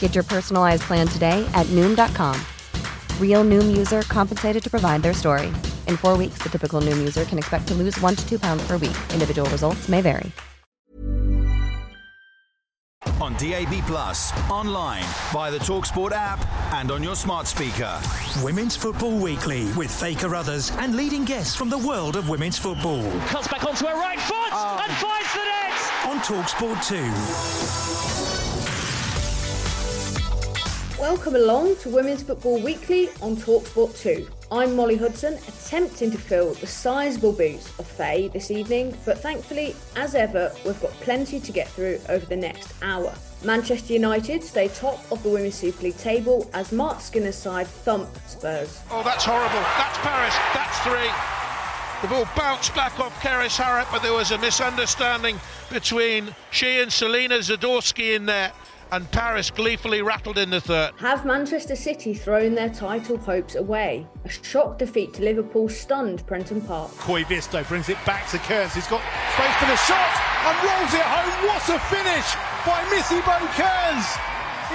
Get your personalized plan today at Noom.com. Real Noom user compensated to provide their story. In four weeks, the typical Noom user can expect to lose one to two pounds per week. Individual results may vary. On DAB Plus, online, via the Talksport app, and on your smart speaker. Women's Football Weekly with Faye Carruthers and leading guests from the world of women's football. Cuts back onto her right foot oh. and finds the net. On Talksport 2. Welcome along to Women's Football Weekly on Talksport 2. I'm Molly Hudson, attempting to fill the sizable boots of Faye this evening, but thankfully, as ever, we've got plenty to get through over the next hour. Manchester United stay top of the Women's Super League table as Marc Skinner's side thump Spurs. Oh, that's horrible. That's Parris. That's three. The ball bounced back off Kerys Harrop, but there was a misunderstanding between she and Shelina Zadorsky in there and Parris gleefully rattled in the third. Have Manchester City thrown their title hopes away? A shock defeat to Liverpool stunned Prenton Park. Visto brings it back to Kearns. He's got space for the shot and rolls it home. What a finish by Missy Bo Kearns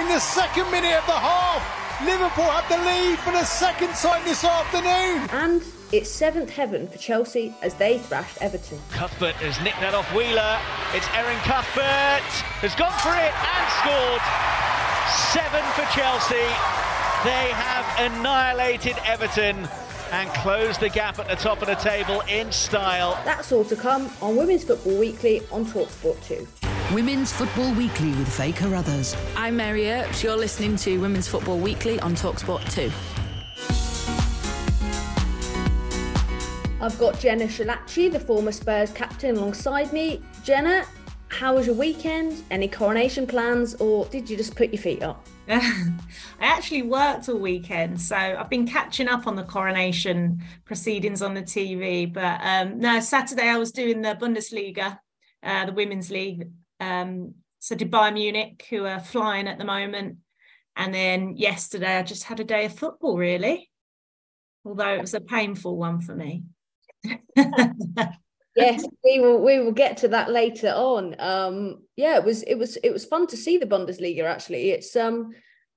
in the second minute of the half. Liverpool have the lead for the second time this afternoon. And it's seventh heaven for Chelsea as they thrashed Everton. Cuthbert has nicked that off Wheeler. It's Erin Cuthbert has gone for it and scored. Seven for Chelsea. They have annihilated Everton and closed the gap at the top of the table in style. That's all to come on Women's Football Weekly on Talksport 2. Women's Football Weekly with Faye Carruthers. I'm Mary Earps. You're listening to Women's Football Weekly on Talksport 2. I've got Jenna Schillaci, the former Spurs captain, alongside me. Jenna, how was your weekend? Any coronation plans, or did you just put your feet up? I actually worked all weekend, so I've been catching up on the coronation proceedings on the TV. But um, no, Saturday I was doing the Bundesliga, uh, the Women's League. Um, so did Bayern Munich, who are flying at the moment, and then yesterday I just had a day of football, really. Although it was a painful one for me. yes, we will. We will get to that later on. Um, yeah, it was. It was. It was fun to see the Bundesliga. Actually, it's. Um,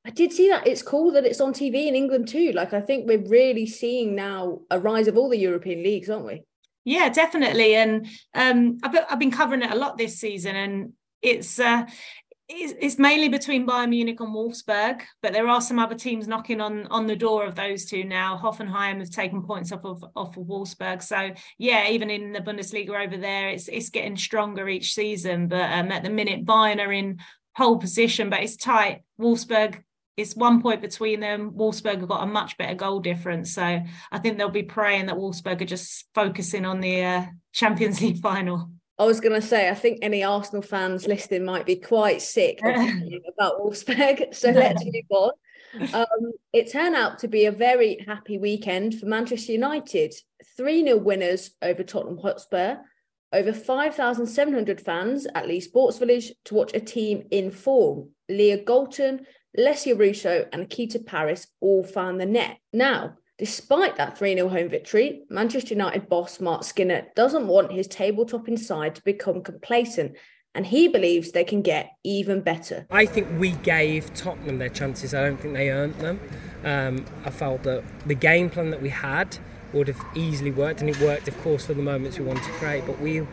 I did see that. It's cool that it's on TV in England too. Like I think we're really seeing now a rise of all the European leagues, aren't we? Yeah, definitely. And um, I've, I've been covering it a lot this season, and it's uh, it's mainly between Bayern Munich and Wolfsburg, but there are some other teams knocking on on the door of those two now. Hoffenheim have taken points off of off of Wolfsburg, so yeah, even in the Bundesliga over there, it's it's getting stronger each season. But um, at the minute, Bayern are in pole position, but it's tight. Wolfsburg it's one point between them. Wolfsburg have got a much better goal difference, so I think they'll be praying that Wolfsburg are just focusing on the uh, Champions League final. I was going to say, I think any Arsenal fans listening might be quite sick about Wolfsburg. So let's move on. Um, it turned out to be a very happy weekend for Manchester United. 3 0 winners over Tottenham Hotspur. Over 5,700 fans at Leigh Sports Village to watch a team in form. Leah Galton, Alessia Russo, and Nikita Parris all found the net. Now, Despite that 3 0 home victory, Manchester United boss Marc Skinner doesn't want his tabletopping side to become complacent and he believes they can get even better. I think we gave Tottenham their chances, I don't think they earned them. Um, I felt that the game plan that we had would have easily worked, and it worked, of course, for the moments we wanted to create, but we,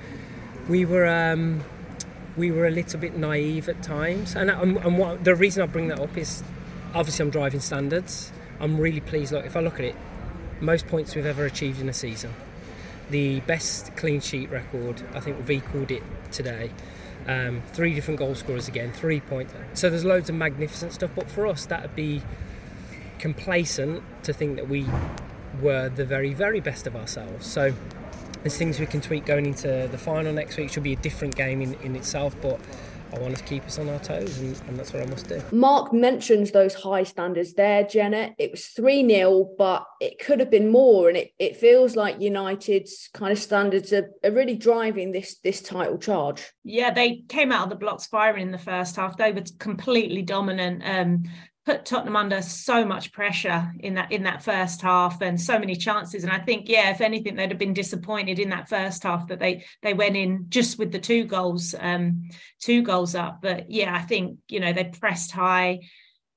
we were. Um, we were a little bit naive at times, and, and, and what, the reason I bring that up is obviously I'm driving standards. I'm really pleased. Look, if I look at it, most points we've ever achieved in a season. The best clean sheet record, I think we've equalled it today. Um, three different goal scorers again, three points. So there's loads of magnificent stuff, but for us, that would be complacent to think that we were the very, very best of ourselves. So there's things we can tweak going into the final next week. Should be a different game in, in itself, but I want to keep us on our toes, and, and, that's what I must do. Marc mentions those high standards there, Jenna. It was 3 0, but it could have been more. And it, it feels like United's kind of standards are, are really driving this, this title charge. Yeah, they came out of the blocks firing in the first half. They were completely dominant. Um, put Tottenham under so much pressure in that in that first half and so many chances. And I think, yeah, if anything, they'd have been disappointed in that first half that they they went in just with the two goals, um, two goals up. But yeah, I think you know they pressed high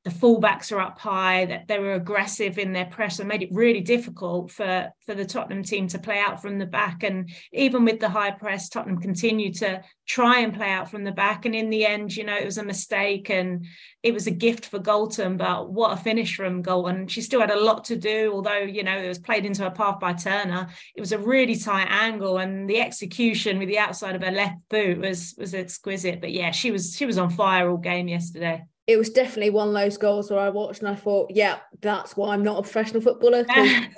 the fullbacks are up high, that they were aggressive in their press and made it really difficult for, for the Tottenham team to play out from the back. And even with the high press, Tottenham continued to try and play out from the back. And in the end, you know, it was a mistake and it was a gift for Galton, but what a finish from Galton. She still had a lot to do, although, you know, it was played into her path by Turner. It was a really tight angle and the execution with the outside of her left boot was was exquisite. But yeah, she was she was on fire all game yesterday it was definitely one of those goals where I watched and I thought, yeah, that's why I'm not a professional footballer. I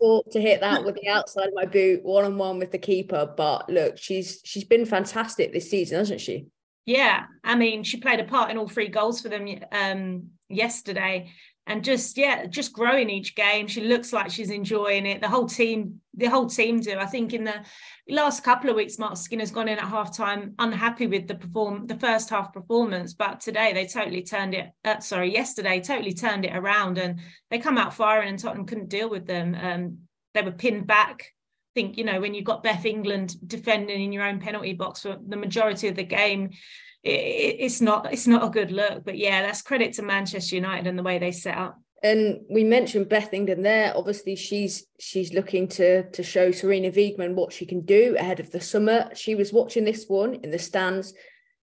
thought to hit that with the outside of my boot, one on one with the keeper. But look, she's she's been fantastic this season, hasn't she? Yeah, I mean, she played a part in all three goals for them um, yesterday and just yeah just growing each game. She looks like she's enjoying it. The whole team the whole team do. I think in the last couple of weeks mark skinner's gone in at half time unhappy with the perform the first half performance but today they totally turned it uh, sorry yesterday totally turned it around and they come out firing and tottenham couldn't deal with them. Um, they were pinned back. I think you know when you've got Beth England defending in your own penalty box for the majority of the game it, it's not it's not a good look. But yeah, that's credit to Manchester United and the way they set up. And we mentioned Beth England there. Obviously, she's she's looking to to show Sarina Wiegman what she can do ahead of the summer. She was watching this one in the stands.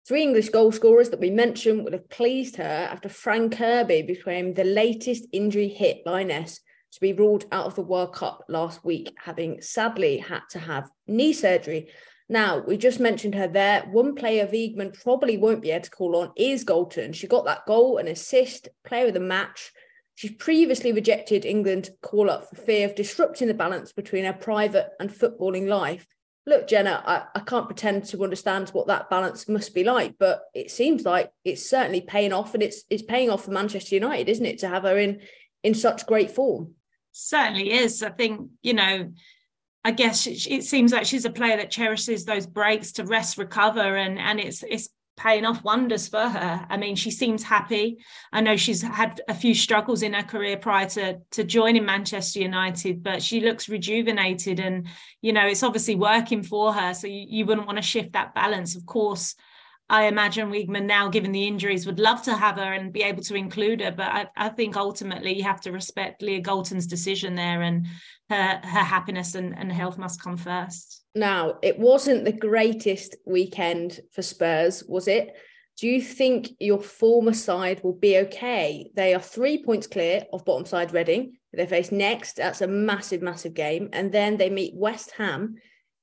Three English goal scorers that we mentioned would have pleased her after Fran Kirby became the latest injury hit lioness to be ruled out of the World Cup last week, having sadly had to have knee surgery. Now, we just mentioned her there. One player Wiegman probably won't be able to call on is Galton. She got that goal and assist, player of the match. She's previously rejected England call up for fear of disrupting the balance between her private and footballing life. Look, Jenna, I, I can't pretend to understand what that balance must be like, but it seems like it's certainly paying off and it's it's paying off for Manchester United, isn't it, to have her in in such great form? Certainly is. I think, you know, I guess it seems like she's a player that cherishes those breaks to rest, recover, and and it's it's paying off wonders for her. I mean, she seems happy. I know she's had a few struggles in her career prior to to joining Manchester United, but she looks rejuvenated, and you know it's obviously working for her. So you, you wouldn't want to shift that balance, of course. I imagine Wiegman now, given the injuries, would love to have her and be able to include her. But I, I think ultimately you have to respect Leah Galton's decision there and her, her happiness and, and health must come first. Now, it wasn't the greatest weekend for Spurs, was it? Do you think your former side will be okay? They are three points clear of bottom side Reading. They face next. That's a massive, massive game. And then they meet West Ham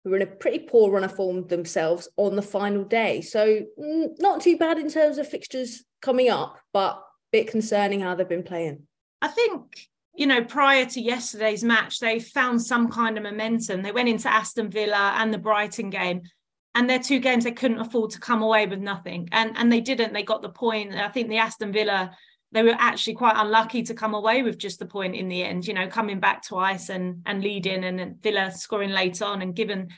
who are in a pretty poor run of form themselves on the final day. So mm, not too bad in terms of fixtures coming up, but a bit concerning how they've been playing. I think you know, prior to yesterday's match, they found some kind of momentum. They went into Aston Villa and the Brighton game, and they're two games they couldn't afford to come away with nothing. And and they didn't. They got the point. I think the Aston Villa they were actually quite unlucky to come away with just the point in the end, you know, coming back twice and and leading and Villa scoring late on and given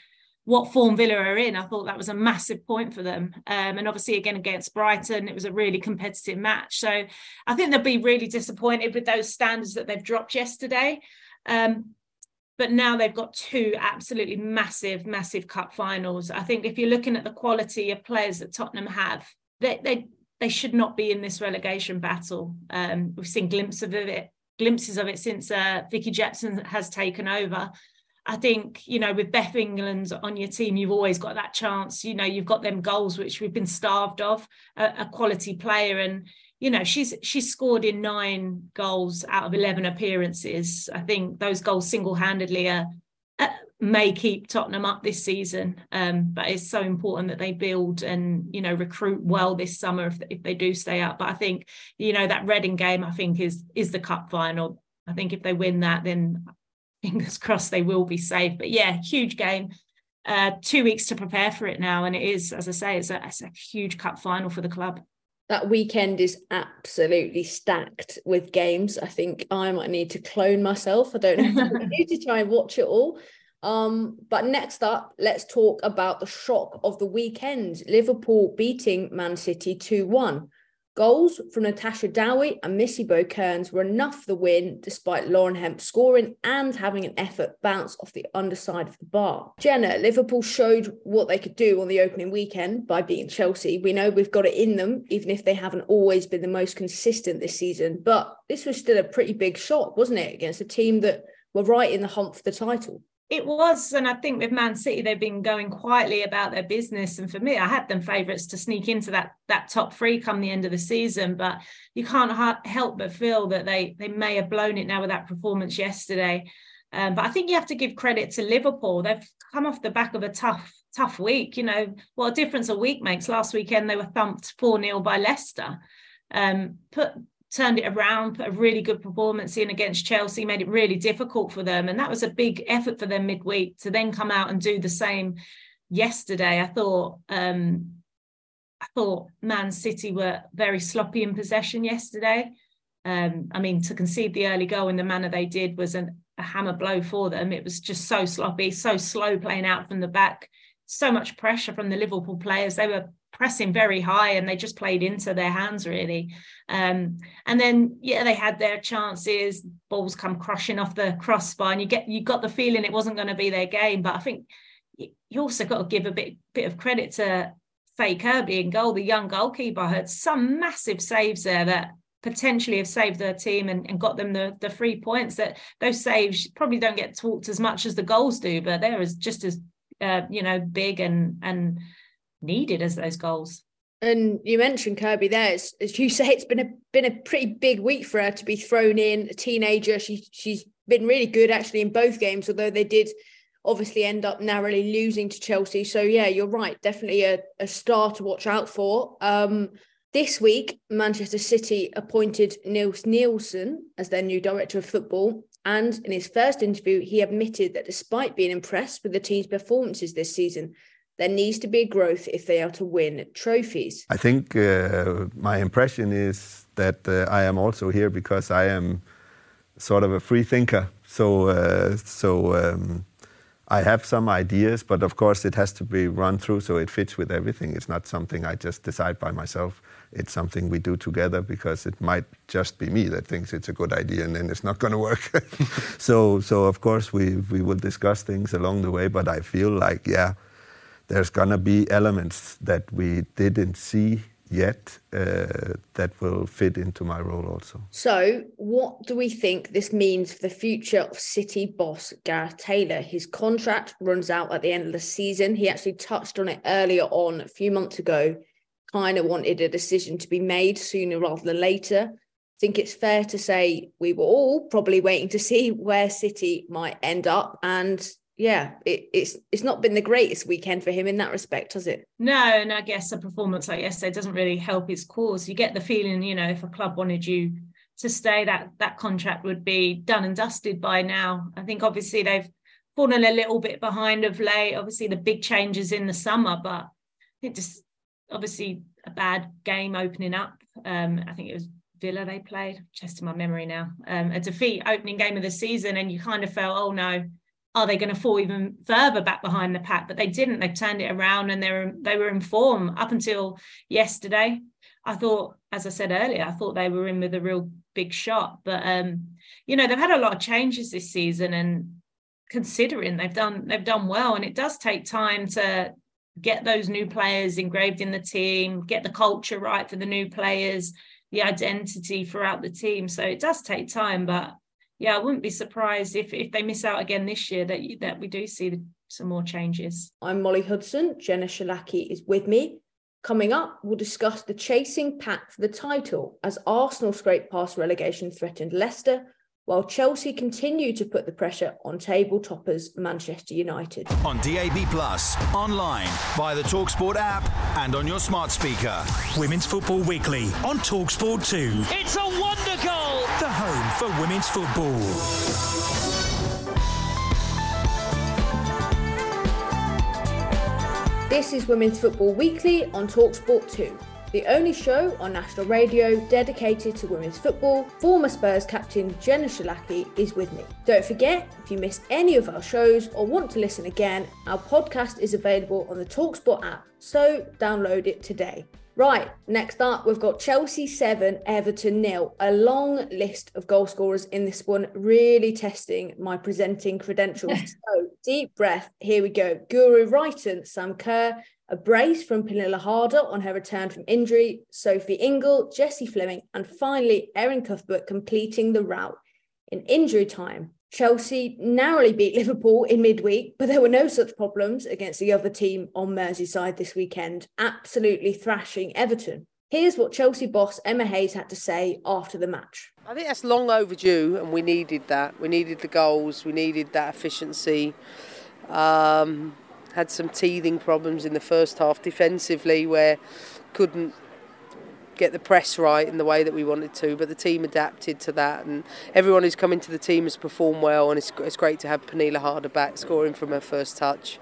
what form Villa are in, I thought that was a massive point for them. Um, and obviously again against Brighton, it was a really competitive match. So I think they'll be really disappointed with those standards that they've dropped yesterday. Um, but now they've got two absolutely massive, massive cup finals. I think if you're looking at the quality of players that Tottenham have, they, they they should not be in this relegation battle. Um, we've seen glimpses of it, glimpses of it since uh, Vicky Jepson has taken over. I think you know with Beth England on your team, you've always got that chance. You know, you've got them goals which we've been starved of, a, a quality player, and you know she's she's scored in nine goals out of 11 appearances i think those goals single-handedly are, uh, may keep tottenham up this season um, but it's so important that they build and you know recruit well this summer if, if they do stay up. But i think you know that reading game i think is is the cup final. I think if they win that then fingers crossed they will be safe. But yeah huge game. Uh, two weeks to prepare for it now and it is as i say it's a, it's a huge cup final for the club that weekend is absolutely stacked with games. I think I might need to clone myself. I don't know if to try and watch it all. Um, but next up, let's talk about the shock of the weekend. Liverpool beating Man City 2 1. Goals from Natasha Dowie and Missy Bo Kearns were enough for the win, despite Lauren Hemp scoring and having an effort bounce off the underside of the bar. Jenna, Liverpool showed what they could do on the opening weekend by beating Chelsea. We know we've got it in them, even if they haven't always been the most consistent this season. But this was still a pretty big shot, wasn't it, against a team that were right in the hunt for the title? It was, and I think with Man City, they've been going quietly about their business. And for me, I had them favourites to sneak into that that top three come the end of the season. But you can't ha- help but feel that they they may have blown it now with that performance yesterday. Um, but I think you have to give credit to Liverpool. They've come off the back of a tough tough week. You know what a difference a week makes. Last weekend they were thumped four 0 by Leicester. Um, put turned it around, put a really good performance in against Chelsea, made it really difficult for them. And that was a big effort for them midweek to then come out and do the same yesterday. I thought um, I thought Man City were very sloppy in possession yesterday. Um, I mean, to concede the early goal in the manner they did was an, a hammer blow for them. It was just so sloppy, so slow playing out from the back, so much pressure from the Liverpool players. They were pressing very high and they just played into their hands really. Um, and then yeah they had their chances balls come crushing off the crossbar and you get you got the feeling it wasn't going to be their game. But i think you also got to give a bit bit of credit to Faye Kirby in goal. The young goalkeeper had some massive saves there that potentially have saved their team and, and got them the the three points that those saves probably don't get talked as much as the goals do but they're as just as uh, you know big and and needed as those goals. And you mentioned Kirby there. It's, as you say, it's been a been a pretty big week for her to be thrown in. A teenager, she she's been really good actually in both games, although they did obviously end up narrowly losing to Chelsea. So yeah, you're right, definitely a, a star to watch out for. Um, this week, Manchester City appointed Nils Nielsen as their new director of football. And in his first interview, he admitted that despite being impressed with the team's performances this season, there needs to be a growth if they are to win trophies. I think uh, my impression is that uh, I am also here because I am sort of a free thinker. So, uh, so um, I have some ideas, but of course it has to be run through so it fits with everything. It's not something I just decide by myself. It's something we do together because it might just be me that thinks it's a good idea and then it's not going to work. so, so of course we we will discuss things along the way. But I feel like yeah there's going to be elements that we didn't see yet uh, that will fit into my role also. So, what do we think this means for the future of City boss Gareth Taylor? His contract runs out at the end of the season. He actually touched on it earlier on a few months ago, kind of wanted a decision to be made sooner rather than later. I think it's fair to say we were all probably waiting to see where City might end up. And yeah, it, it's it's not been the greatest weekend for him in that respect, has it? No, and I guess a performance like yesterday doesn't really help his cause. You get the feeling, you know, if a club wanted you to stay, that that contract would be done and dusted by now. I think obviously they've fallen a little bit behind of late. Obviously the big changes in the summer, but it just obviously a bad game opening up. Um, I think it was Villa they played, just in my memory now. Um, a defeat opening game of the season, and you kind of felt, oh no, are they going to fall even further back behind the pack? But they didn't. They turned it around and they were they were in form up until yesterday. I thought, as I said earlier, I thought they were in with a real big shot. But um, you know, they've had a lot of changes this season, and considering they've done they've done well, and it does take time to get those new players engraved in the team, get the culture right for the new players, the identity throughout the team. So it does take time, but yeah, I wouldn't be surprised if if they miss out again this year that you, that we do see some more changes. I'm Molly Hudson. Jenna Schillaci is with me. Coming up, we'll discuss the chasing pack for the title as Arsenal scrape past relegation threatened Leicester, while Chelsea continue to put the pressure on table toppers Manchester United. On DAB Plus, online, via the Talksport app, and on your smart speaker. Women's Football Weekly on Talksport 2. It's a wonder goal! For women's football. This is Women's Football Weekly on Talksport 2, the only show on national radio dedicated to women's football. Former Spurs captain Jenna Schillaci is with me. Don't forget, if you missed any of our shows or want to listen again, our podcast is available on the Talksport app, so download it today. Right, next up, we've got Chelsea 7, Everton nil. A long list of goal scorers in this one, really testing my presenting credentials. so, deep breath, here we go. Guro Reiten, Sam Kerr, a brace from Pernille Harder on her return from injury, Sophie Ingle, Jessie Fleming, and finally Erin Cuthbert completing the route in injury time. Chelsea narrowly beat Liverpool in midweek, but there were no such problems against the other team on Merseyside this weekend, absolutely thrashing Everton. Here's what Chelsea boss Emma Hayes had to say after the match. I think that's long overdue, and we needed that. We needed the goals, we needed that efficiency. Um, had some teething problems in the first half defensively where couldn't get the press right in the way that we wanted to, but the team adapted to that, and everyone who's come into the team has performed well, and it's, it's great to have Pernille Harder back scoring from her first touch.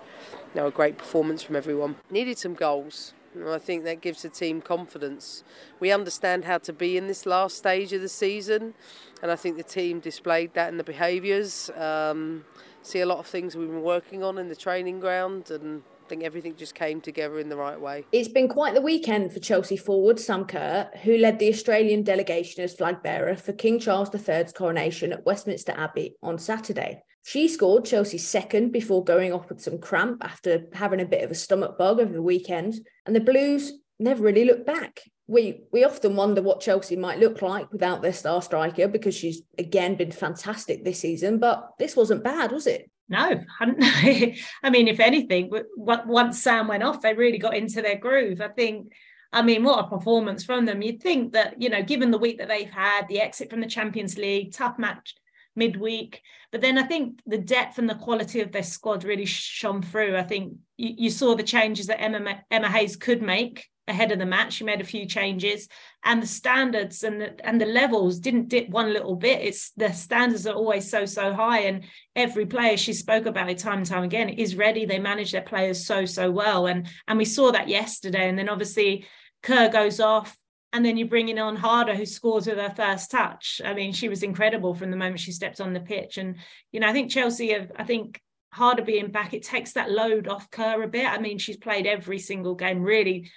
You know, a great performance from everyone. Needed some goals. And I think that gives the team confidence. We understand how to be in this last stage of the season, and I think the team displayed that in the behaviours. Um, see a lot of things we've been working on in the training ground, and I think everything just came together in the right way. It's been quite the weekend for Chelsea forward Sam Kerr, who led the Australian delegation as flag bearer for King Charles III's coronation at Westminster Abbey on Saturday. She scored Chelsea's second before going off with some cramp after having a bit of a stomach bug over the weekend, and the Blues never really looked back. We we often wonder what Chelsea might look like without their star striker because she's again been fantastic this season, but this wasn't bad, was it? No, hadn't they? I mean, if anything, once Sam went off, they really got into their groove. I think, I mean, what a performance from them. You'd think that, you know, given the week that they've had, the exit from the Champions League, tough match midweek, but then I think the depth and the quality of their squad really shone through. I think you, you saw the changes that Emma, Emma Hayes could make ahead of the match. She made a few changes, and the standards and the and the levels didn't dip one little bit. It's the standards are always so so high, and every player she spoke about it time and time again is ready. They manage their players so so well, and and we saw that yesterday. And then obviously Kerr goes off. And then you're bringing on Harder, who scores with her first touch. I mean, she was incredible from the moment she stepped on the pitch. And, you know, I think Chelsea have, I think Harder being back, it takes that load off Kerr a bit. I mean, she's played every single game, really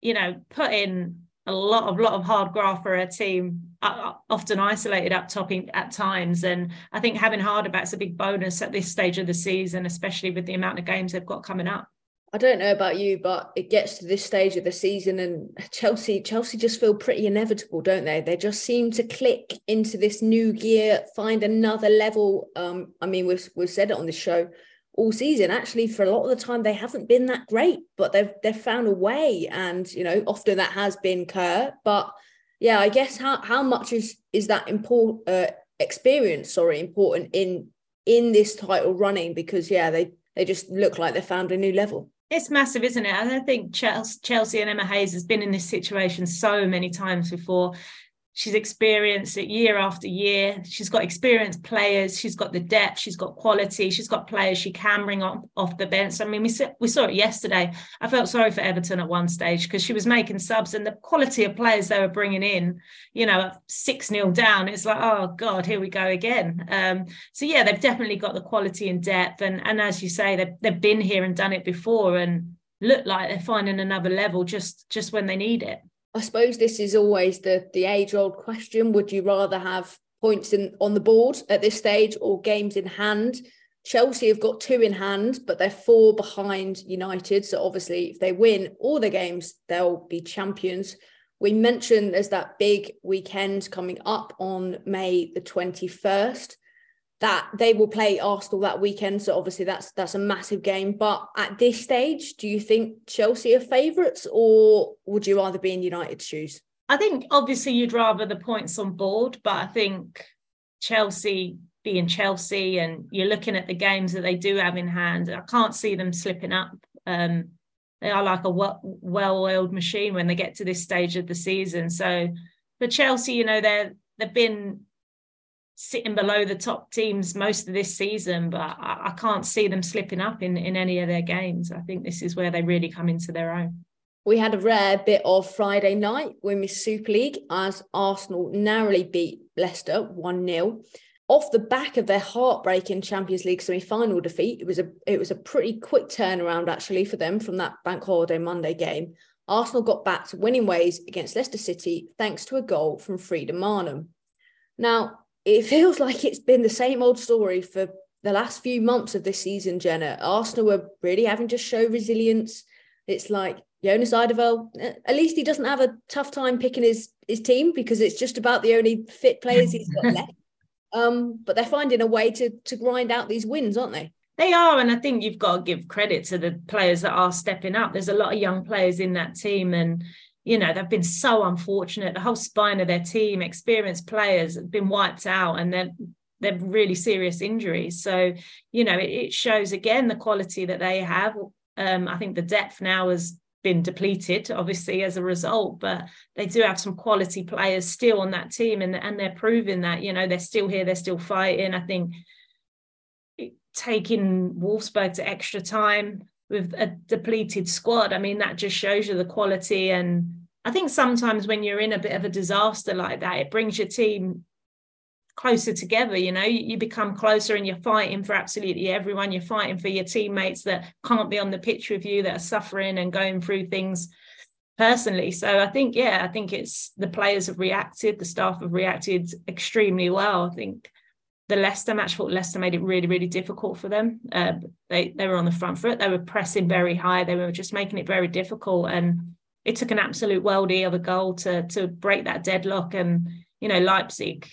you know, put in a lot of lot of hard graft for a team, uh, often isolated up top at times. And I think having Harder back's a big bonus at this stage of the season, especially with the amount of games they've got coming up. I don't know about you, but it gets to this stage of the season, and Chelsea, Chelsea just feel pretty inevitable, don't they? They just seem to click into this new gear, find another level. Um, I mean, we've we've said it on the show all season. Actually, for a lot of the time, they haven't been that great, but they've they've found a way. And you know, often that has been Kerr. But yeah, I guess how how much is is that important uh, experience? Sorry, important in in this title running because yeah, they they just look like they found a new level. It's massive, isn't it? I think Chelsea and Emma Hayes has been in this situation so many times before. She's experienced it year after year. She's got experienced players. She's got the depth. She's got quality. She's got players she can bring off, off the bench. I mean, we, we saw it yesterday. I felt sorry for Everton at one stage because she was making subs and the quality of players they were bringing in, you know, 6 nil down. It's like, oh, God, here we go again. Um, so, yeah, they've definitely got the quality and depth. And, and as you say, they've, they've been here and done it before and look like they're finding another level just just when they need it. I suppose this is always the the age old question: Would you rather have points in on the board at this stage or games in hand? Chelsea have got two in hand, but they're four behind United. So obviously, if they win all the games, they'll be champions. We mentioned there's that big weekend coming up on May the 21st. That they will play Arsenal that weekend. So obviously that's that's a massive game. But at this stage, do you think Chelsea are favourites, or would you rather be in United's shoes? I think obviously you'd rather the points on board, but I think Chelsea being Chelsea and you're looking at the games that they do have in hand, I can't see them slipping up. Um, they are like a well-oiled machine when they get to this stage of the season. So for Chelsea, you know, they're they've been sitting below the top teams most of this season, but I, I, can't see them slipping up in, in any of their games. I think this is where they really come into their own. We had a rare bit of Friday night Women's Super League as Arsenal narrowly beat Leicester 1 0. Off the back of their heartbreaking Champions League semi-final defeat, it was a it was a pretty quick turnaround actually for them from that Bank Holiday Monday game. Arsenal got back to winning ways against Leicester City thanks to a goal from Frida Maanum. Now, it feels like it's been the same old story for the last few months of this season, Jenna. Arsenal were really having to show resilience. It's like Jonas Eidevall, at least he doesn't have a tough time picking his, his team because it's just about the only fit players he's got left. Um, but they're finding a way to to grind out these wins, aren't they? They are, and I think you've got to give credit to the players that are stepping up. There's a lot of young players in that team, and you know they've been so unfortunate. The whole spine of their team experienced players have been wiped out and they're they're really serious injuries. So you know it, it shows again the quality that they have. Um, i think the depth now has been depleted obviously as a result but they do have some quality players still on that team and, and they're proving that you know they're still here they're still fighting. I think taking wolfsburg to extra time with a depleted squad i mean that just shows you the quality and I think sometimes when you're in a bit of a disaster like that, it brings your team closer together. You know, you, become closer and you're fighting for absolutely everyone. You're fighting for your teammates that can't be on the pitch with you, that are suffering and going through things personally. So I think, yeah, I think it's the players have reacted, the staff have reacted extremely well. I think the Leicester match, thought Leicester made it really, really difficult for them. Uh, they they were on the front foot. They were pressing very high. They were just making it very difficult. And it took an absolute worldie of a goal to to break that deadlock. And you know, Leitzig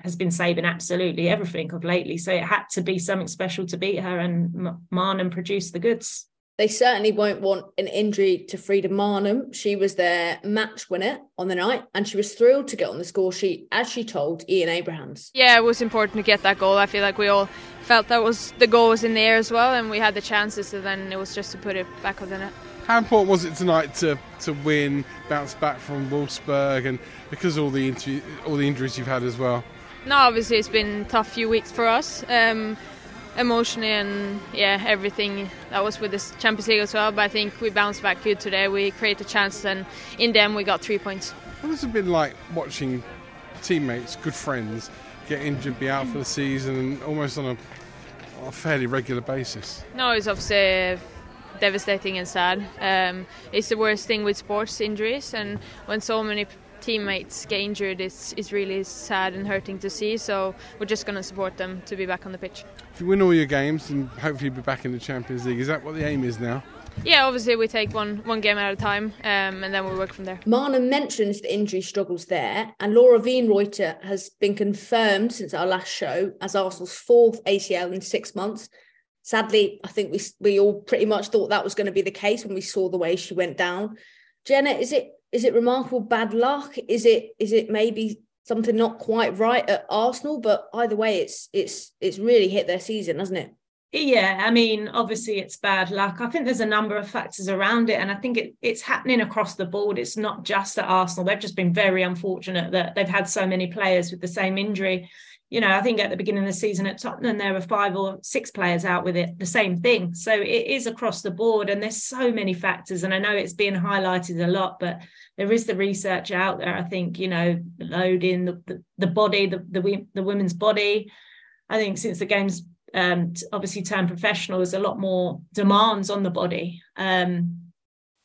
has been saving absolutely everything of lately, so it had to be something special to beat her. And Maanum produced the goods. They certainly won't want an injury to Frida Maanum. She was their match winner on the night, and she was thrilled to get on the score sheet, as she told Ian Abrahams. Yeah, it was important to get that goal. I feel like we all felt that was the goal was in the air as well, and we had the chances. So then it was just to put it back on the net. How important was it tonight to, to win, bounce back from Wolfsburg, and because all the all the injuries you've had as well? No, obviously it's been tough few weeks for us, um, emotionally and yeah, everything that was with the Champions League as well. But I think we bounced back good today. We created chances, and in them we got three points. What has it been like watching teammates, good friends, get injured, be out for the season, and almost on a, on a fairly regular basis? No, it's obviously devastating and sad. Um, it's the worst thing with sports injuries, and when so many teammates get injured, it's, it's really sad and hurting to see. So we're just going to support them to be back on the pitch. If you win all your games and hopefully be back in the Champions League, is that what the aim is now? Yeah, obviously we take one one game at a time, um, and then we work from there. Maanum mentions the injury struggles there, and Laura Wienroither has been confirmed since our last show as Arsenal's fourth ACL in six months sadly, I think we we all pretty much thought that was going to be the case when we saw the way she went down. Jenna, is it is it remarkable bad luck? Is it is it maybe something not quite right at Arsenal? But either way, it's it's it's really hit their season, hasn't it? Yeah, I mean, obviously it's bad luck. I think there's a number of factors around it, and I think it, it's happening across the board. It's not just at Arsenal. They've just been very unfortunate that they've had so many players with the same injury you know, I think at the beginning of the season at Tottenham, there were five or six players out with it, the same thing. So it is across the board, and there's so many factors. And I know it's being highlighted a lot, but there is the research out there. I think, you know, loading, the, the, the body, the, the, the women's body. I think since the game's um, obviously turned professional, there's a lot more demands on the body. Um,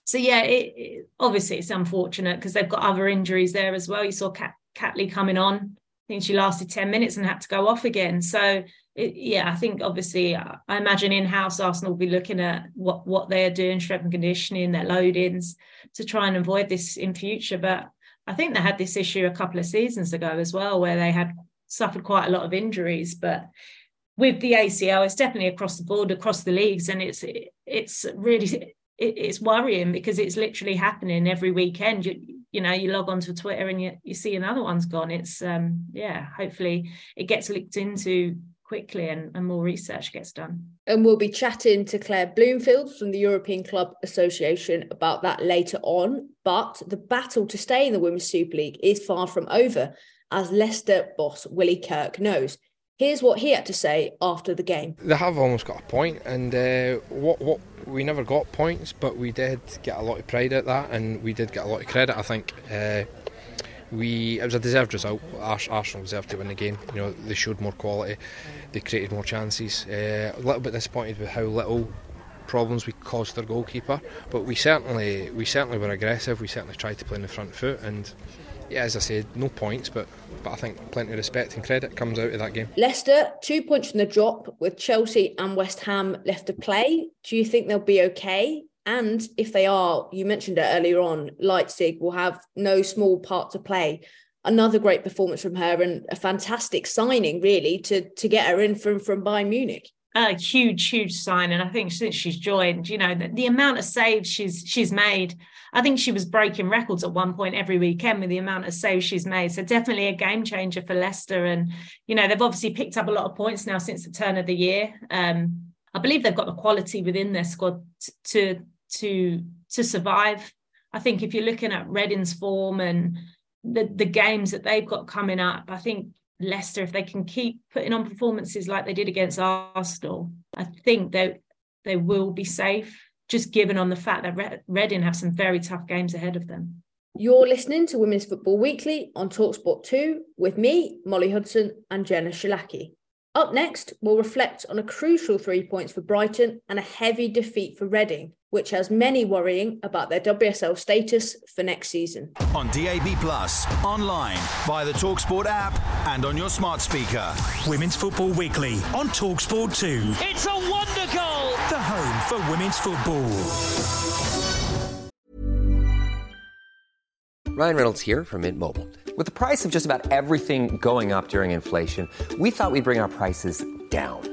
so yeah, it, it, obviously it's unfortunate because they've got other injuries there as well. You saw Cat, Catley coming on I think she lasted 10 minutes and had to go off again. So, it, yeah, I think obviously, I imagine in house Arsenal will be looking at what, what they're doing, strength and conditioning, their loadings to try and avoid this in future. But I think they had this issue a couple of seasons ago as well, where they had suffered quite a lot of injuries. But with the ACL, it's definitely across the board, across the leagues, and it's it's really it's worrying because it's literally happening every weekend. You, you know, you log onto Twitter and you, you see another one's gone. It's um yeah, hopefully it gets looked into quickly and, and more research gets done. And we'll be chatting to Claire Bloomfield from the European Club Association about that later on. But the battle to stay in the Women's Super League is far from over, as Leicester boss Willie Kirk knows. Here's what he had to say after the game. They have almost got a point, and uh, what what we never got points, but we did get a lot of pride at that, and we did get a lot of credit. I think uh, we it was a deserved result. Arsenal deserved to win the game. You know, they showed more quality, they created more chances. Uh, a little bit disappointed with how little problems we caused their goalkeeper, but we certainly we certainly were aggressive. We certainly tried to play in the front foot and yeah, as I said, no points, but but I think plenty of respect and credit comes out of that game. Leicester, two points from the drop with Chelsea and West Ham left to play. Do you think they'll be okay? And if they are, you mentioned it earlier on, Leitzig will have no small part to play. Another great performance from her and a fantastic signing, really, to to get her in from from Bayern Munich a huge, huge sign. And I think since she's joined, you know, the, the, amount of saves she's she's made, I think she was breaking records at one point every weekend with the amount of saves she's made. So definitely a game changer for Leicester. And, you know, they've obviously picked up a lot of points now since the turn of the year. Um, I believe they've got the quality within their squad to to to survive. I think if you're looking at Reading's form and the the games that they've got coming up, I think Leicester, if they can keep putting on performances like they did against Arsenal, I think they they will be safe. Just given on the fact that Reading have some very tough games ahead of them. You're listening to Women's Football Weekly on Talksport 2 with me, Molly Hudson, and Jenna Schillaci. Up next, we'll reflect on a crucial three points for Brighton and a heavy defeat for Reading, which has many worrying about their WSL status for next season. On DAB, Plus, online, via the Talksport app, and on your smart speaker. Women's Football Weekly on Talksport 2. It's a wonder goal! For women's football. Ryan Reynolds here from Mint Mobile. With the price of just about everything going up during inflation, we thought we'd bring our prices down.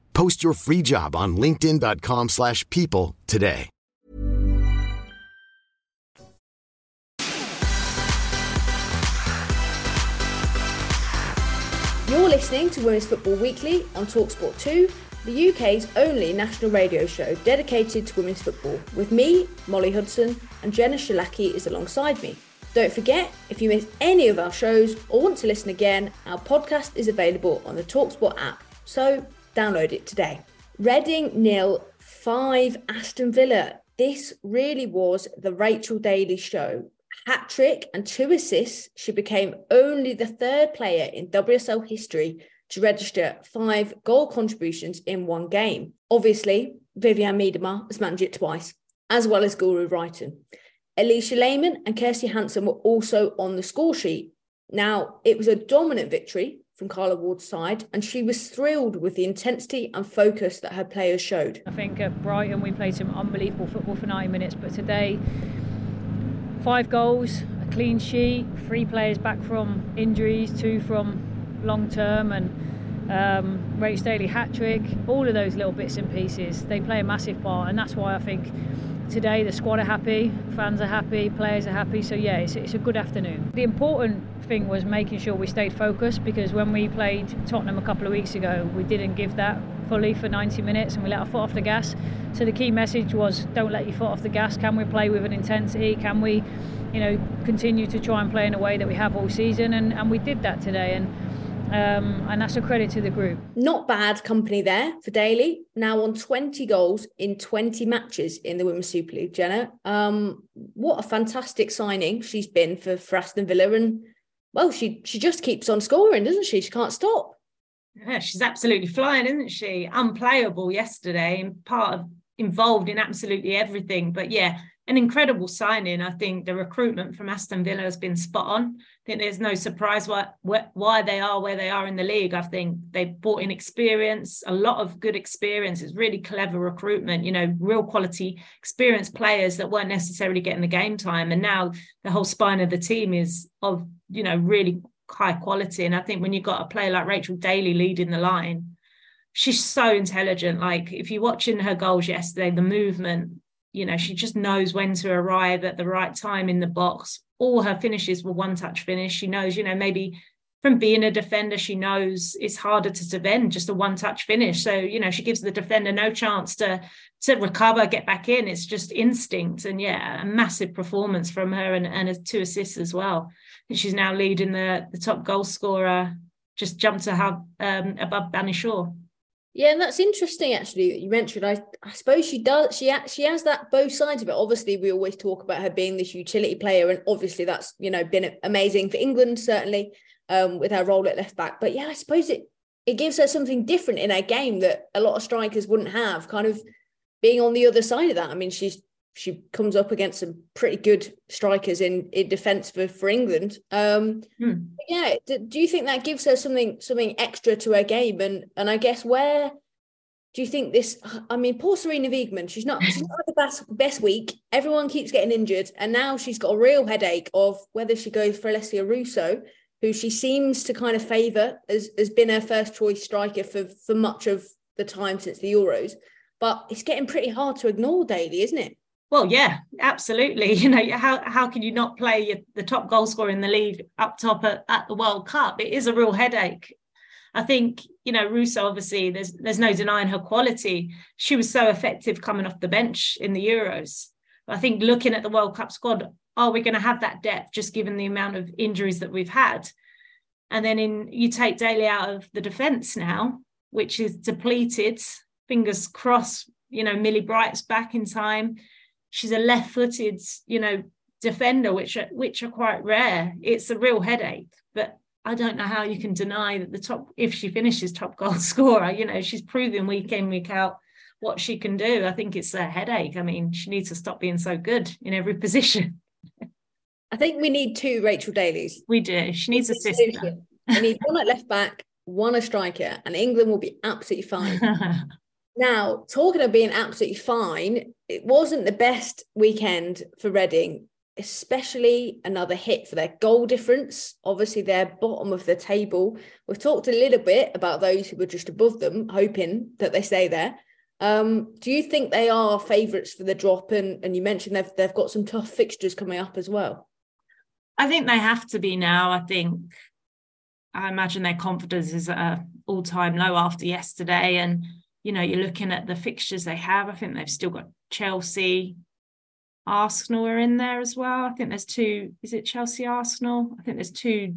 Post your free job on linkedin.com slash people today. You're listening to Women's Football Weekly on Talksport 2, the UK's only national radio show dedicated to women's football. With me, Molly Hudson, and Jenna Schillaci is alongside me. Don't forget, if you miss any of our shows or want to listen again, our podcast is available on the Talksport app, so download it today. Reading nil, 5 Aston Villa. This really was the Rachel Daly show. Hat trick and two assists, she became only the third player in WSL history to register five goal contributions in one game. Obviously, Vivianne Miedema has managed it twice, as well as Guro Reiten. Alisha Lehmann and Kirsty Hanson were also on the score sheet. Now, it was a dominant victory from Carla Ward's side, and she was thrilled with the intensity and focus that her players showed. I think at Brighton we played some unbelievable football for 90 minutes, but today, five goals, a clean sheet, three players back from injuries, two from long term, and um, Rach Daly hat trick. All of those little bits and pieces they play a massive part, and that's why I think today the squad are happy, fans are happy, players are happy. So yeah, it's, it's a good afternoon. The important thing was making sure we stayed focused because when we played Tottenham a couple of weeks ago, we didn't give that fully for 90 minutes and we let our foot off the gas. So the key message was don't let your foot off the gas. Can we play with an intensity? Can we, you know, continue to try and play in a way that we have all season? And, and we did that today. And um, and that's a credit to the group. Not bad company there for Daly. Now on 20 goals in 20 matches in the Women's Super League, Jenna. Um, what a fantastic signing she's been for, for Aston Villa. And well, she she just keeps on scoring, doesn't she? She can't stop. Yeah, she's absolutely flying, isn't she? Unplayable yesterday and part of involved in absolutely everything. But yeah, an incredible signing. I think the recruitment from Aston Villa has been spot on. I think there's no surprise why why they are where they are in the league. I think they brought in experience, a lot of good experience. It's really clever recruitment. You know, real quality, experienced players that weren't necessarily getting the game time, and now the whole spine of the team is of you know really high quality. And I think when you've got a player like Rachel Daly leading the line, she's so intelligent. Like if you're watching her goals yesterday, the movement, you know, she just knows when to arrive at the right time in the box. All her finishes were one touch finish. She knows, you know, maybe from being a defender, she knows it's harder to defend just a one touch finish. So, you know, she gives the defender no chance to to recover, get back in. It's just instinct. And yeah, a massive performance from her and, and two assists as well. And she's now leading the, the top goal scorer, just jumped to have um, above Bunny Shaw. Yeah, and that's interesting actually you mentioned. I I suppose she does. She she has that both sides of it. Obviously, we always talk about her being this utility player, and obviously that's you know been amazing for England certainly um, with her role at left back. But yeah, I suppose it it gives her something different in her game that a lot of strikers wouldn't have. Kind of being on the other side of that. I mean, she's she comes up against some pretty good strikers in in defence for for England. Um, hmm. Yeah, do, do, you think that gives her something something extra to her game? And and I guess where do you think this? I mean, poor Sarina Wiegman, she's not she's not had the best best week. Everyone keeps getting injured, and now she's got a real headache of whether she goes for Alessia Russo, who she seems to kind of favour as has been her first choice striker for for much of the time since the Euros. But it's getting pretty hard to ignore Daly, isn't it? Well, yeah, absolutely. You know, how how can you not play the top goal scorer in the league up top at, at the World Cup? It is a real headache. I think you know Russo. Obviously, there's there's no denying her quality. She was so effective coming off the bench in the Euros. But I think looking at the World Cup squad, are we going to have that depth just given the amount of injuries that we've had? And then in you take Daly out of the defence now, which is depleted. Fingers crossed. You know, Millie Bright's back in time she's a left-footed, you know, defender, which are, which are quite rare. It's a real headache. But I don't know how you can deny that the top, if she finishes top goal scorer, you know, she's proving week in week out what she can do. I think it's a headache. I mean, she needs to stop being so good in every position. I think we need two Rachel Daly's. We do. She needs a sister. We need one at left back, one a striker, and England will be absolutely fine. Now, talking of being absolutely fine, it wasn't the best weekend for Reading, especially another hit for their goal difference. Obviously, they're bottom of the table. We've talked a little bit about those who were just above them, hoping that they stay there. Um, do you think they are favourites for the drop? And, and you mentioned they've, they've got some tough fixtures coming up as well. I think they have to be now. I think I imagine their confidence is at an all time low after yesterday. And you know, you're looking at the fixtures they have. I think they've still got Chelsea, Arsenal are in there as well. I think there's two. Is it Chelsea, Arsenal? I think there's two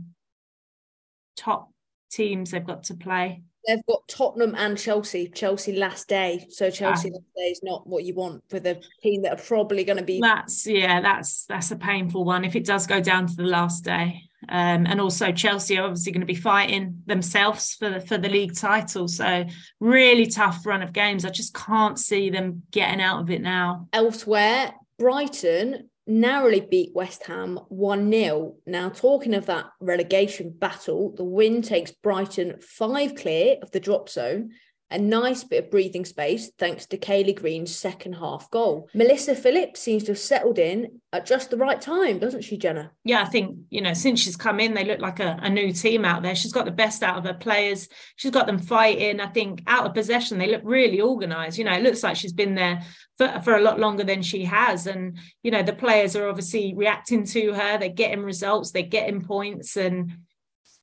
top teams they've got to play. They've got Tottenham and Chelsea. Chelsea last day, so Chelsea ah. last day is not what you want for the team that are probably going to be. That's yeah, that's that's a painful one if it does go down to the last day. Um, and also Chelsea are obviously going to be fighting themselves for the, for the league title. So really tough run of games. I just can't see them getting out of it now. Elsewhere, Brighton narrowly beat West Ham 1 0. Now, talking of that relegation battle, the win takes Brighton five clear of the drop zone. A nice bit of breathing space thanks to Kayleigh Green's second half goal. Melissa Phillips seems to have settled in at just the right time, doesn't she, Jenna? Yeah, I think, you know, since she's come in, they look like a, a new team out there. She's got the best out of her players. She's got them fighting. I think out of possession, they look really organised. You know, it looks like she's been there for, for a lot longer than she has. And, you know, the players are obviously reacting to her. They're getting results, they're getting points. And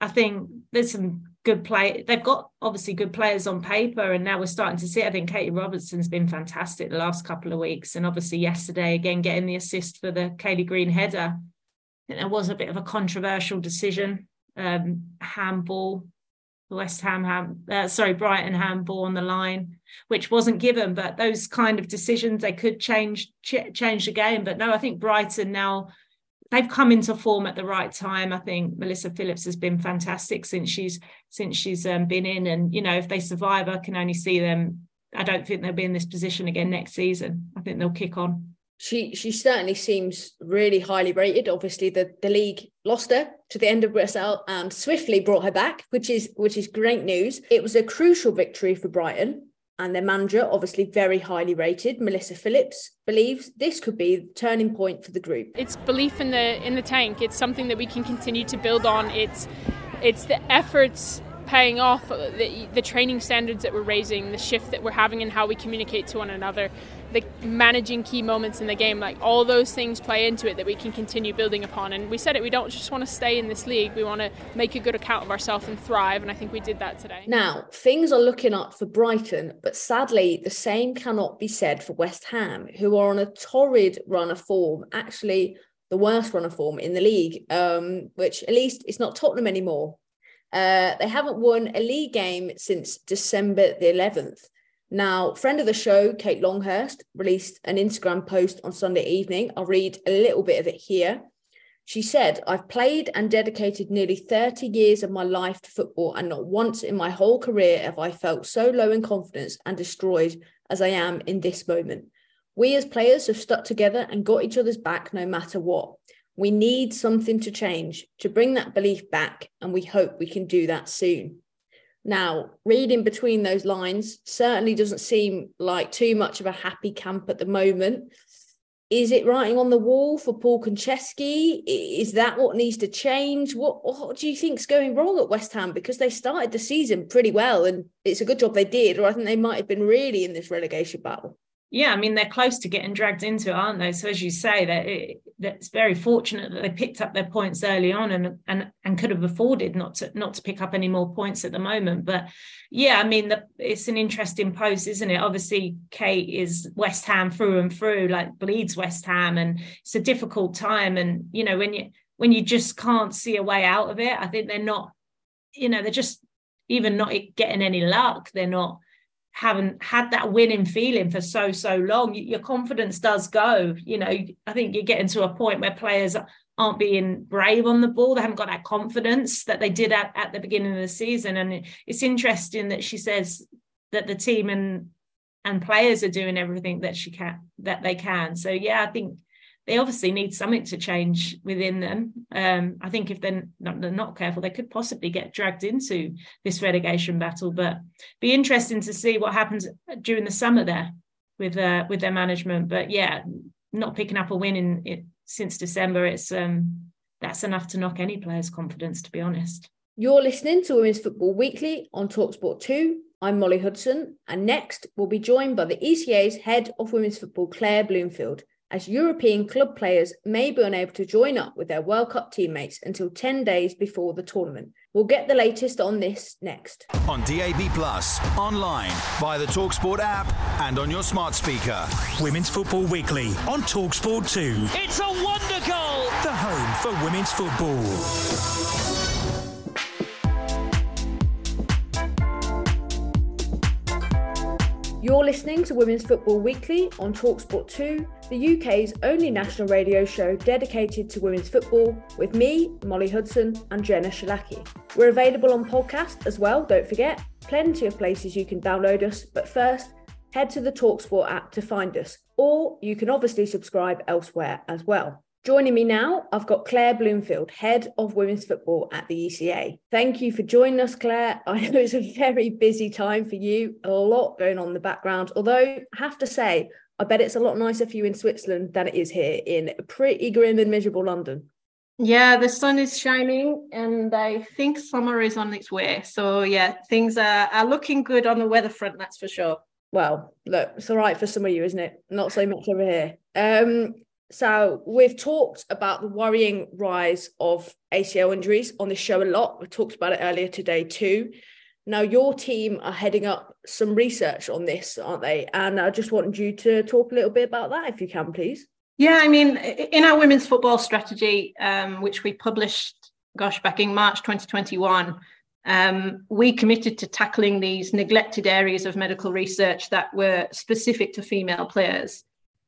I think there's some good play. They've got obviously good players on paper, and now we're starting to see. It. I think Katie Robertson's been fantastic the last couple of weeks, and obviously yesterday again getting the assist for the Kayleigh Green header. I think there was a bit of a controversial decision, um, handball, West Ham, Ham uh, sorry, Brighton handball on the line, which wasn't given. But those kind of decisions they could change ch- change the game. But no, I think Brighton now they've come into form at the right time. I think Melissa Phillips has been fantastic since she's since she's um, been in, and you know if they survive, I can only see them. I don't think they'll be in this position again next season. I think they'll kick on. She she certainly seems really highly rated. Obviously, the, the league lost her to the end of Bristol and swiftly brought her back, which is which is great news. It was a crucial victory for Brighton and their manager, obviously very highly rated, Melissa Phillips, believes this could be the turning point for the group. It's belief in the in the tank. It's something that we can continue to build on. It's it's the efforts paying off, the, the training standards that we're raising, the shift that we're having in how we communicate to one another the managing key moments in the game, like all those things play into it that we can continue building upon. And we said it, we don't just want to stay in this league, we want to make a good account of ourselves and thrive. And I think we did that today. Now, things are looking up for Brighton, but sadly, the same cannot be said for West Ham, who are on a torrid run of form, actually, the worst run of form in the league, um, which at least it's not Tottenham anymore. Uh, they haven't won a league game since December the 11th. Now, friend of the show, Kate Longhurst, released an Instagram post on Sunday evening. I'll read a little bit of it here. She said, I've played and dedicated nearly 30 years of my life to football, and not once in my whole career have I felt so low in confidence and destroyed as I am in this moment. We as players have stuck together and got each other's back no matter what. We need something to change to bring that belief back, and we hope we can do that soon. Now, reading between those lines certainly doesn't seem like too much of a happy camp at the moment. Is it writing on the wall for Paul Konchesky? Is that what needs to change? What, what do you think's going wrong at West Ham? Because they started the season pretty well, and it's a good job they did, or I think they might have been really in this relegation battle. Yeah, I mean they're close to getting dragged into it, aren't they? So as you say, that it, that's very fortunate that they picked up their points early on and and and could have afforded not to not to pick up any more points at the moment. But yeah, I mean the, it's an interesting post, isn't it? Obviously, Kate is West Ham through and through, like bleeds West Ham, and it's a difficult time. And you know when you when you just can't see a way out of it, I think they're not, you know, they're just even not getting any luck. They're not haven't had that winning feeling for so so long. Your confidence does go you know i think you're getting to a point where players aren't being brave on the ball. They haven't got that confidence that they did at, at the beginning of the season. And it's interesting that she says that the team and and players are doing everything that she can that they can. So yeah i think they obviously need something to change within them. Um, I think if they're not, they're not, careful, they could possibly get dragged into this relegation battle. But be interesting to see what happens during the summer there with uh, with their management. But yeah, not picking up a win in since December, it's um, that's enough to knock any player's confidence, to be honest. You're listening to Women's Football Weekly on Talksport 2. I'm Molly Hudson, and next we'll be joined by the ECA's head of women's football, Claire Bloomfield as European club players may be unable to join up with their World Cup teammates until 10 days before the tournament. We'll get the latest on this next. On DAB, Plus, online, via the Talksport app, and on your smart speaker. Women's Football Weekly on Talksport 2. It's a wonder goal! The home for women's football. You're listening to Women's Football Weekly on Talksport 2, the UK's only national radio show dedicated to women's football, with me, Molly Hudson, and Jenna Schillaci. We're available on podcast as well, don't forget. Plenty of places you can download us, but first, head to the Talksport app to find us, or you can obviously subscribe elsewhere as well. Joining me now, I've got Claire Bloomfield, Head of Women's Football at the ECA. Thank you for joining us, Claire. I know it's a very busy time for you, a lot going on in the background. Although, I have to say, I bet it's a lot nicer for you in Switzerland than it is here in pretty grim and miserable London. Yeah, the sun is shining and I think summer is on its way. So, yeah, things are, are looking good on the weather front, that's for sure. Well, look, it's all right for some of you, isn't it? Not so much over here. Um, so we've talked about the worrying rise of ACL injuries on this show a lot. We talked about it earlier today too. Now your team are heading up some research on this, aren't they? And I just wanted you to talk a little bit about that, if you can, please. Yeah, I mean, in our women's football strategy, um, which we published, gosh, back in March 2021, um, we committed to tackling these neglected areas of medical research that were specific to female players.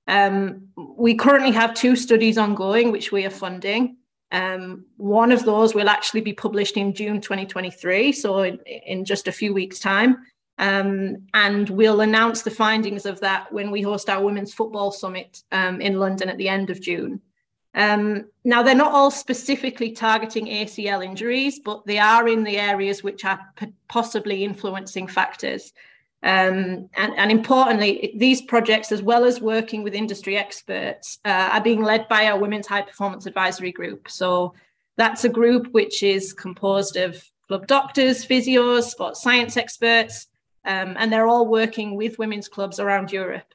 Um, we currently have two studies ongoing, which we are funding. Um, one of those will actually be published in June 2023, so in, in just a few weeks' time. Um, and we'll announce the findings of that when we host our Women's Football Summit um, in London at the end of June. Um, now, they're not all specifically targeting ACL injuries, but they are in the areas which are possibly influencing factors. Um, and, and, importantly, these projects, as well as working with industry experts, uh, are being led by our Women's High Performance Advisory Group. So that's a group which is composed of club doctors, physios, sports science experts, um, and they're all working with women's clubs around Europe.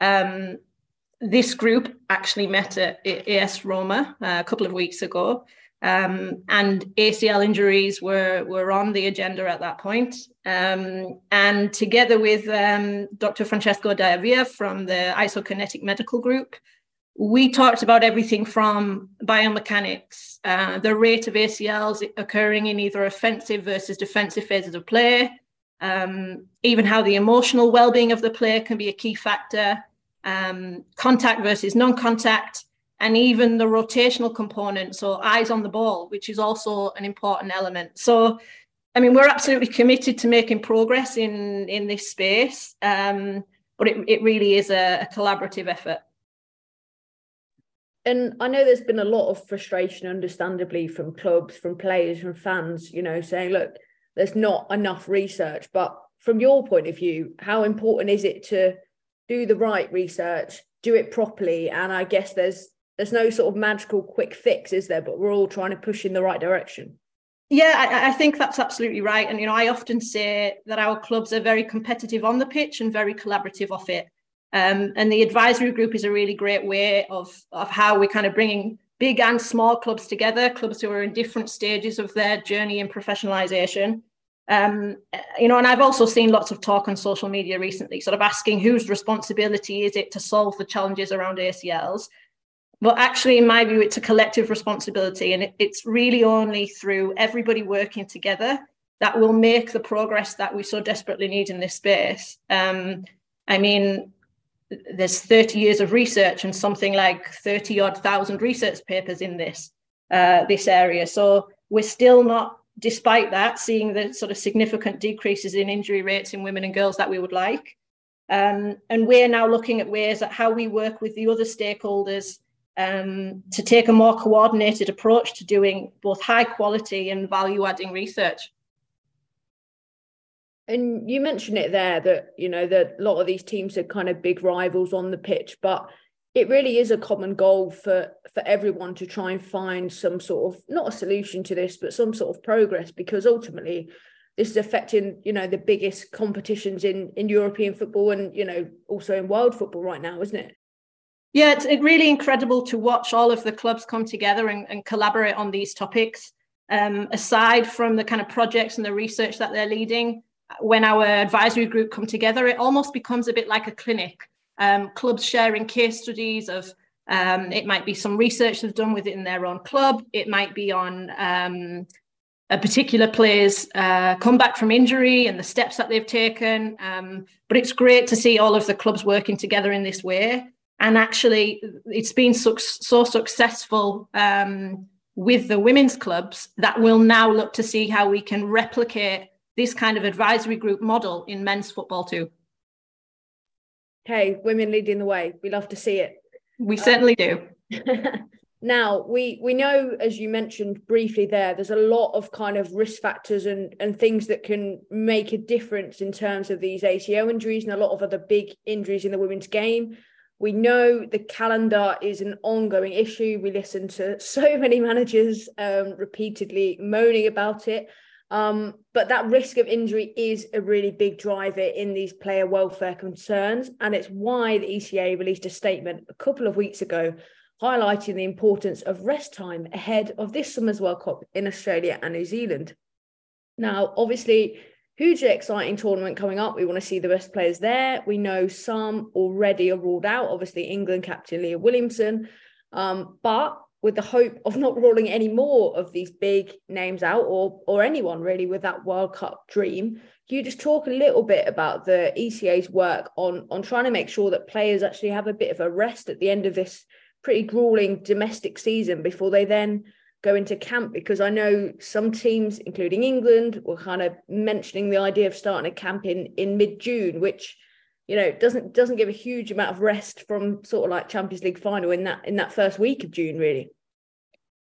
Um, this group actually met at AS Roma uh, a couple of weeks ago, um, and ACL injuries were, were on the agenda at that point. Um, and together with um, Dr. Francesco Della Villa from the Isokinetic Medical Group, we talked about everything from biomechanics, uh, the rate of ACLs occurring in either offensive versus defensive phases of play, um, even how the emotional well-being of the player can be a key factor, um, contact versus non-contact, and even the rotational component, so eyes on the ball, which is also an important element. So, I mean, we're absolutely committed to making progress in in this space, um, but it, it really is a, a collaborative effort. And I know there's been a lot of frustration, understandably, from clubs, from players, from fans, you know, saying, look, there's not enough research. But from your point of view, how important is it to do the right research, do it properly? And I guess there's there's no sort of magical quick fix, is there? But we're all trying to push in the right direction. Yeah, I, I, think that's absolutely right. And you know, I often say that our clubs are very competitive on the pitch and very collaborative off it. Um, and the advisory group is a really great way of of how we're kind of bringing big and small clubs together, clubs who are in different stages of their journey in professionalization. Um, you know, and I've also seen lots of talk on social media recently, sort of asking whose responsibility is it to solve the challenges around ACLs but actually, in my view, it's a collective responsibility. And it, it's really only through everybody working together that will make the progress that we so desperately need in this space. Um, I mean, there's 30 years of research and something like 30 odd thousand research papers in this uh, this area. So we're still not, despite that, seeing the sort of significant decreases in injury rates in women and girls that we would like. Um, and we're now looking at ways at how we work with the other stakeholders um, to take a more coordinated approach to doing both high quality and value adding research. And you mentioned it there that, you know, that a lot of these teams are kind of big rivals on the pitch, but it really is a common goal for for everyone to try and find some sort of not a solution to this but some sort of progress because ultimately this is affecting you know the biggest competitions in in European football and you know also in world football right now isn't it yeah, it's really incredible to watch all of the clubs come together and, and collaborate on these topics. Um, aside from the kind of projects and the research that they're leading, when our advisory group come together, it almost becomes a bit like a clinic. Um, clubs sharing case studies of um, it might be some research they've done within their own club. It might be on um, a particular player's uh, comeback from injury and the steps that they've taken. Um, but it's great to see all of the clubs working together in this way and actually it's been so, so successful um, with the women's clubs that we'll now look to see how we can replicate this kind of advisory group model in men's football too. Hey, women leading the way. We love to see it. We certainly do. Now we we know, as you mentioned briefly there, there's a lot of kind of risk factors and and things that can make a difference in terms of these ACL injuries and a lot of other big injuries in the women's game. We know the calendar is an ongoing issue. We listen to so many managers um, repeatedly moaning about it. Um, but that risk of injury is a really big driver in these player welfare concerns. And it's why the ECA released a statement a couple of weeks ago highlighting the importance of rest time ahead of this summer's World Cup in Australia and New Zealand. Now, obviously, hugely exciting tournament coming up. We want to see the best players there. We know some already are ruled out. Obviously, England captain Leah Williamson, um, but with the hope of not ruling any more of these big names out, or or anyone really with that World Cup dream. Can you just talk a little bit about the ECA's work on on trying to make sure that players actually have a bit of a rest at the end of this pretty grueling domestic season before they then go into camp because I know some teams, including England, were kind of mentioning the idea of starting a camp in in mid June, which you know doesn't doesn't give a huge amount of rest from sort of like Champions League final in that in that first week of June, really.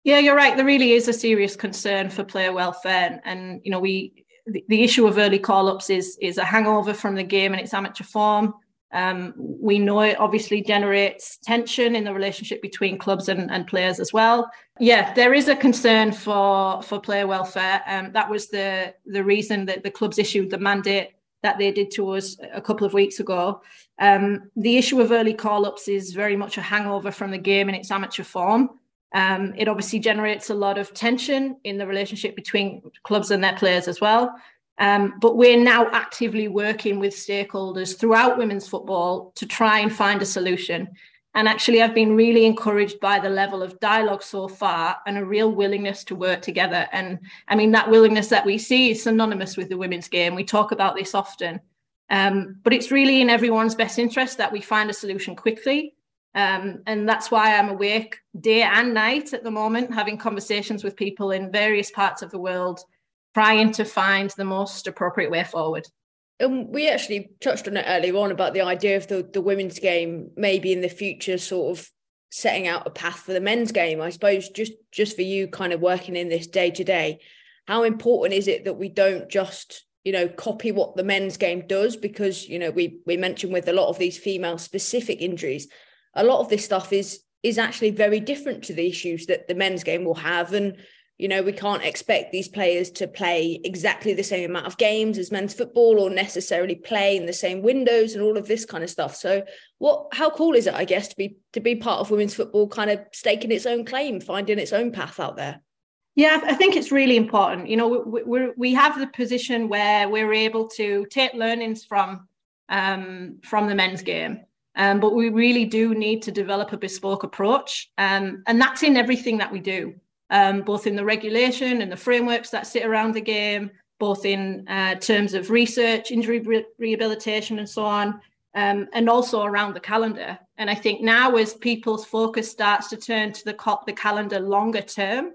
Yeah, you're right. There really is a serious concern for player welfare, and, and you know we the, the issue of early call ups is is a hangover from the game and its amateur form. Um, we know it obviously generates tension in the relationship between clubs and, and players as well. Yeah, there is a concern for for player welfare. Um, that was the the reason that the clubs issued the mandate that they did to us a couple of weeks ago. Um, the issue of early call ups is very much a hangover from the game in its amateur form. Um, it obviously generates a lot of tension in the relationship between clubs and their players as well. Um, but we're now actively working with stakeholders throughout women's football to try and find a solution. And actually, I've been really encouraged by the level of dialogue so far and a real willingness to work together. And I mean, that willingness that we see is synonymous with the women's game. We talk about this often. Um, but it's really in everyone's best interest that we find a solution quickly. Um, and that's why I'm awake day and night at the moment, having conversations with people in various parts of the world trying to find the most appropriate way forward. And we actually touched on it earlier on about the idea of the, the women's game maybe in the future sort of setting out a path for the men's game. I suppose just just for you kind of working in this day to day, how important is it that we don't just you know copy what the men's game does because you know we we mentioned with a lot of these female specific injuries a lot of this stuff is is actually very different to the issues that the men's game will have and you know, we can't expect these players to play exactly the same amount of games as men's football or necessarily play in the same windows and all of this kind of stuff. So what how cool is it, I guess, to be to be part of women's football kind of staking its own claim, finding its own path out there? Yeah, I think it's really important. You know, we, we have the position where we're able to take learnings from um, from the men's game, um, but we really do need to develop a bespoke approach, um, and that's in everything that we do um, both in the regulation and the frameworks that sit around the game, both in uh, terms of research, injury re- rehabilitation, and so on, um, and also around the calendar. And I think now, as people's focus starts to turn to the, the calendar longer term,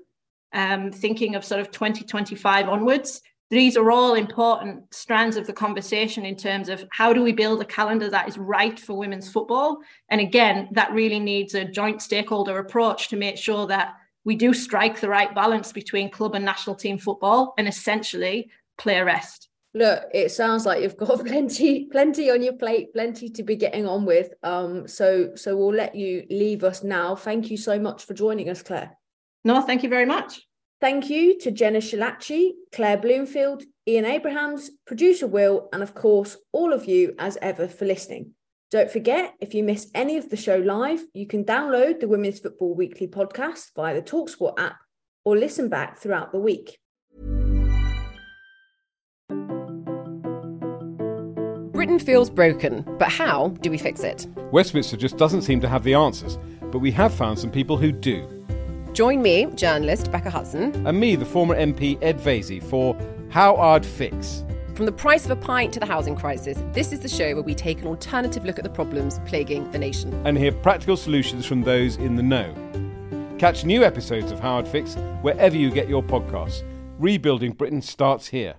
um, thinking of sort of 2025 onwards, these are all important strands of the conversation in terms of how do we build a calendar that is right for women's football. And again, that really needs a joint stakeholder approach to make sure that we do strike the right balance between club and national team football and essentially play a rest. Look, it sounds like you've got plenty, plenty on your plate, plenty to be getting on with. Um, so so we'll let you leave us now. Thank you so much for joining us, Claire. No, thank you very much. Thank you to Jenna Schillaci, Claire Bloomfield, Ian Abrahams, producer Will, and of course, all of you as ever for listening. Don't forget, if you missed any of the show live, you can download the Women's Football Weekly podcast via the Talksport app or listen back throughout the week. Britain feels broken, but how do we fix it? Westminster just doesn't seem to have the answers, but we have found some people who do. Join me, journalist Becca Hudson, and me, the former MP Ed Vaizey, for How I'd Fix from the price of a pint to the housing crisis, this is the show where we take an alternative look at the problems plaguing the nation. And hear practical solutions from those in the know. Catch new episodes of How I'd Fix wherever you get your podcasts. Rebuilding Britain starts here.